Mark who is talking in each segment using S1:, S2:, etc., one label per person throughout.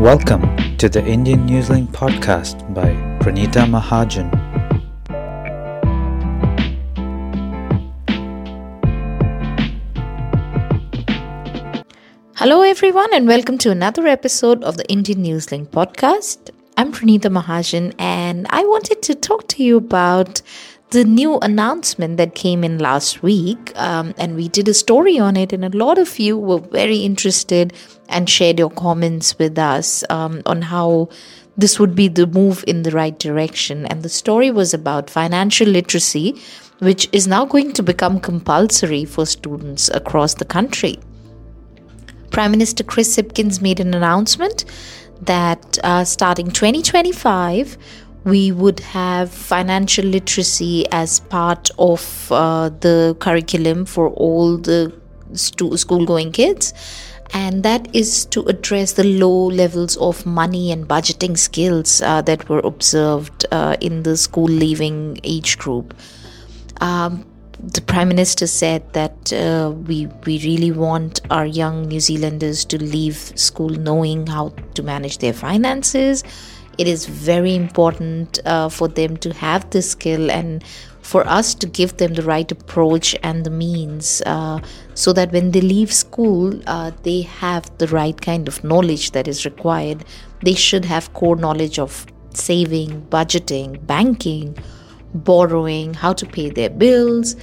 S1: Welcome to the Indian Newslink podcast by Pranita Mahajan.
S2: Hello, everyone, and welcome to another episode of the Indian Newslink podcast. I'm Pranita Mahajan, and I wanted to talk to you about the new announcement that came in last week, um, and we did a story on it, and a lot of you were very interested and shared your comments with us um, on how this would be the move in the right direction. And the story was about financial literacy, which is now going to become compulsory for students across the country. Prime Minister Chris Hipkins made an announcement that uh, starting 2025, we would have financial literacy as part of uh, the curriculum for all the stu- school going kids. And that is to address the low levels of money and budgeting skills uh, that were observed uh, in the school leaving age group. Um, the prime minister said that uh, we we really want our young New Zealanders to leave school knowing how to manage their finances, it is very important uh, for them to have this skill and for us to give them the right approach and the means uh, so that when they leave school, uh, they have the right kind of knowledge that is required. They should have core knowledge of saving, budgeting, banking, borrowing, how to pay their bills,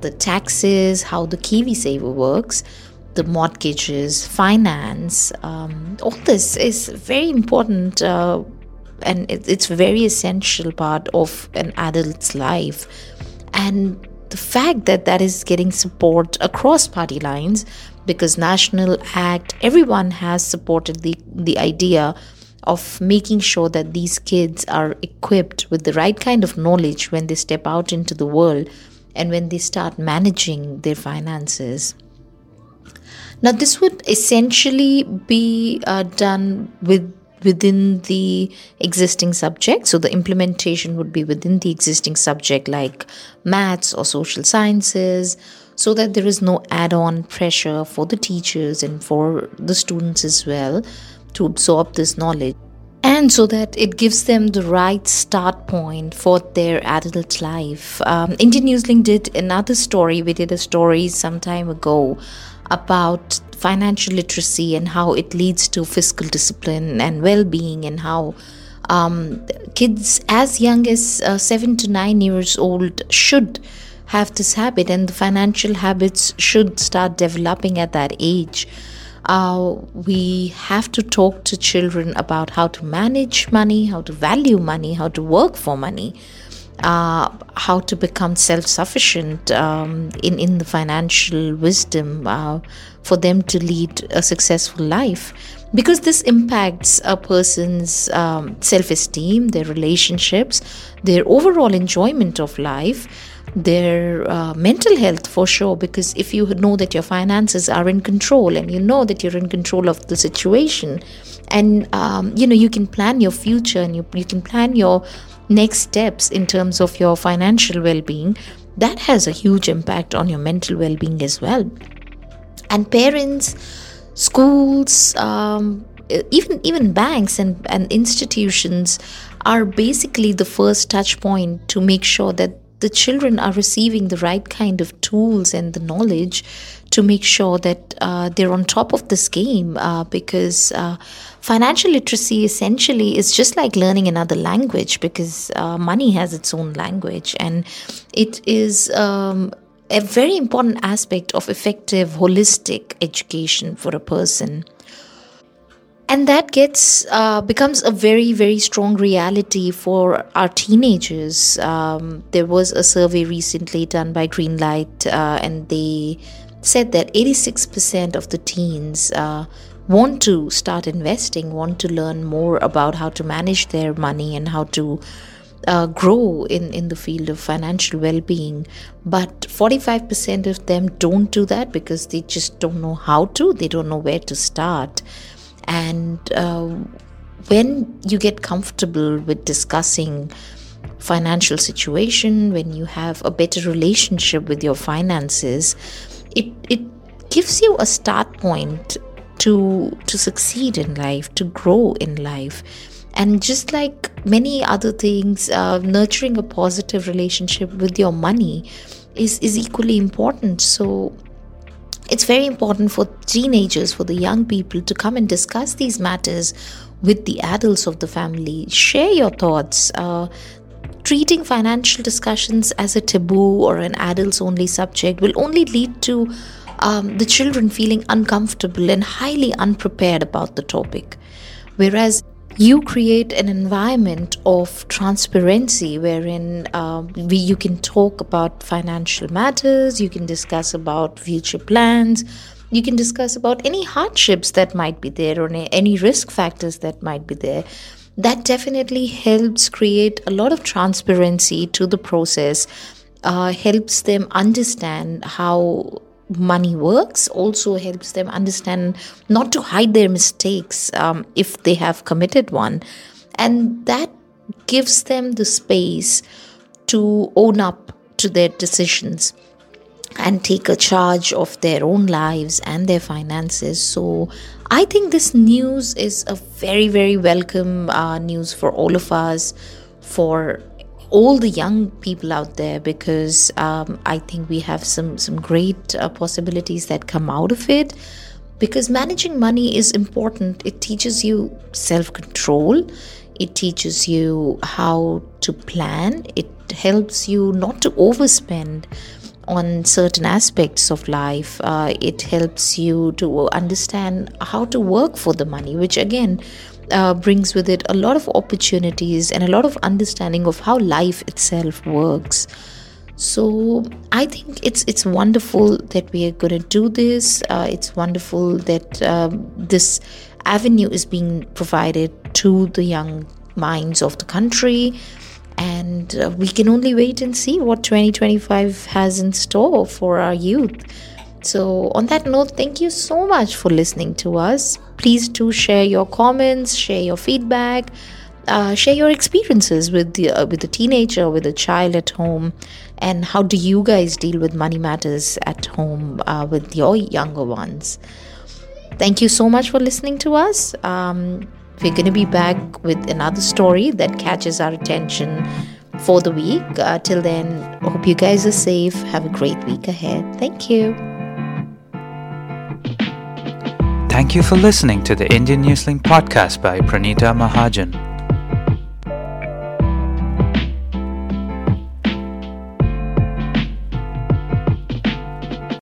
S2: the taxes, how the KiwiSaver works the mortgages, finance, um, all this is very important uh, and it's a very essential part of an adult's life. And the fact that that is getting support across party lines because national act everyone has supported the the idea of making sure that these kids are equipped with the right kind of knowledge when they step out into the world and when they start managing their finances. Now this would essentially be uh, done with within the existing subject. So the implementation would be within the existing subject like maths or social sciences so that there is no add on pressure for the teachers and for the students as well to absorb this knowledge. And so that it gives them the right start point for their adult life. Um, Indian Newslink did another story. We did a story some time ago about financial literacy and how it leads to fiscal discipline and well being, and how um, kids as young as uh, seven to nine years old should have this habit, and the financial habits should start developing at that age. Uh, we have to talk to children about how to manage money, how to value money, how to work for money uh, how to become self-sufficient um, in in the financial wisdom uh, for them to lead a successful life. Because this impacts a person's um, self-esteem their relationships their overall enjoyment of life their uh, mental health for sure. Because if you know that your finances are in control and you know that you're in control of the situation and um, you know you can plan your future and you, you can plan your next steps in terms of your financial well being, that has a huge impact on your mental well being as well. And parents, schools, um, even even banks and, and institutions are basically the first touch point to make sure that the children are receiving the right kind of tools and the knowledge to make sure that uh, they're on top of this game uh, because uh, financial literacy essentially is just like learning another language because uh, money has its own language. And it is um, a very important aspect of effective holistic education for a person and that gets uh, becomes a very very strong reality for our teenagers. Um, there was a survey recently done by greenlight uh, and they said that 86% of the teens uh, want to start investing want to learn more about how to manage their money and how to uh, grow in, in the field of financial well-being. But 45% of them don't do that because they just don't know how to. They don't know where to start and uh, when you get comfortable with discussing financial situation when you have a better relationship with your finances it it gives you a start point to to succeed in life, to grow in life. And just like many other things, uh, nurturing a positive relationship with your money is, is equally important. So it's very important for teenagers, for the young people to come and discuss these matters with the adults of the family. Share your thoughts. Uh, treating financial discussions as a taboo or an adults only subject will only lead to um, the children feeling uncomfortable and highly unprepared about the topic. Whereas you create an environment of transparency wherein uh, we, you can talk about financial matters, you can discuss about future plans, you can discuss about any hardships that might be there or any risk factors that might be there. That definitely helps create a lot of transparency to the process, uh, helps them understand how money works also helps them understand not to hide their mistakes um, if they have committed one. And that gives them the space to own up to their decisions and take a charge of their own lives and their finances. So i think this news is a very very welcome uh, news for all of us for all the young people out there because um, I think we have some some great uh, possibilities that come out of it. Because managing money is important. It teaches you self control. It teaches you how to plan. It helps you not to overspend on certain aspects of life. Uh, it helps you to understand how to work for the money, which again uh, brings with it a lot of opportunities and a lot of understanding of how life itself works. So I think it's it's wonderful that we are going to do this. Uh, it's wonderful that um, this avenue is being provided to the young minds of the country, and uh, we can only wait and see what 2025 has in store for our youth. So, on that note, thank you so much for listening to us. Please do share your comments, share your feedback, uh, share your experiences with the uh, with a teenager, with a child at home, and how do you guys deal with money matters at home uh, with your younger ones. Thank you so much for listening to us. Um, we're going to be back with another story that catches our attention for the week. Uh, till then, hope you guys are safe. Have a great week ahead. Thank you.
S1: Thank you for listening to the Indian Newslink podcast by Pranita Mahajan.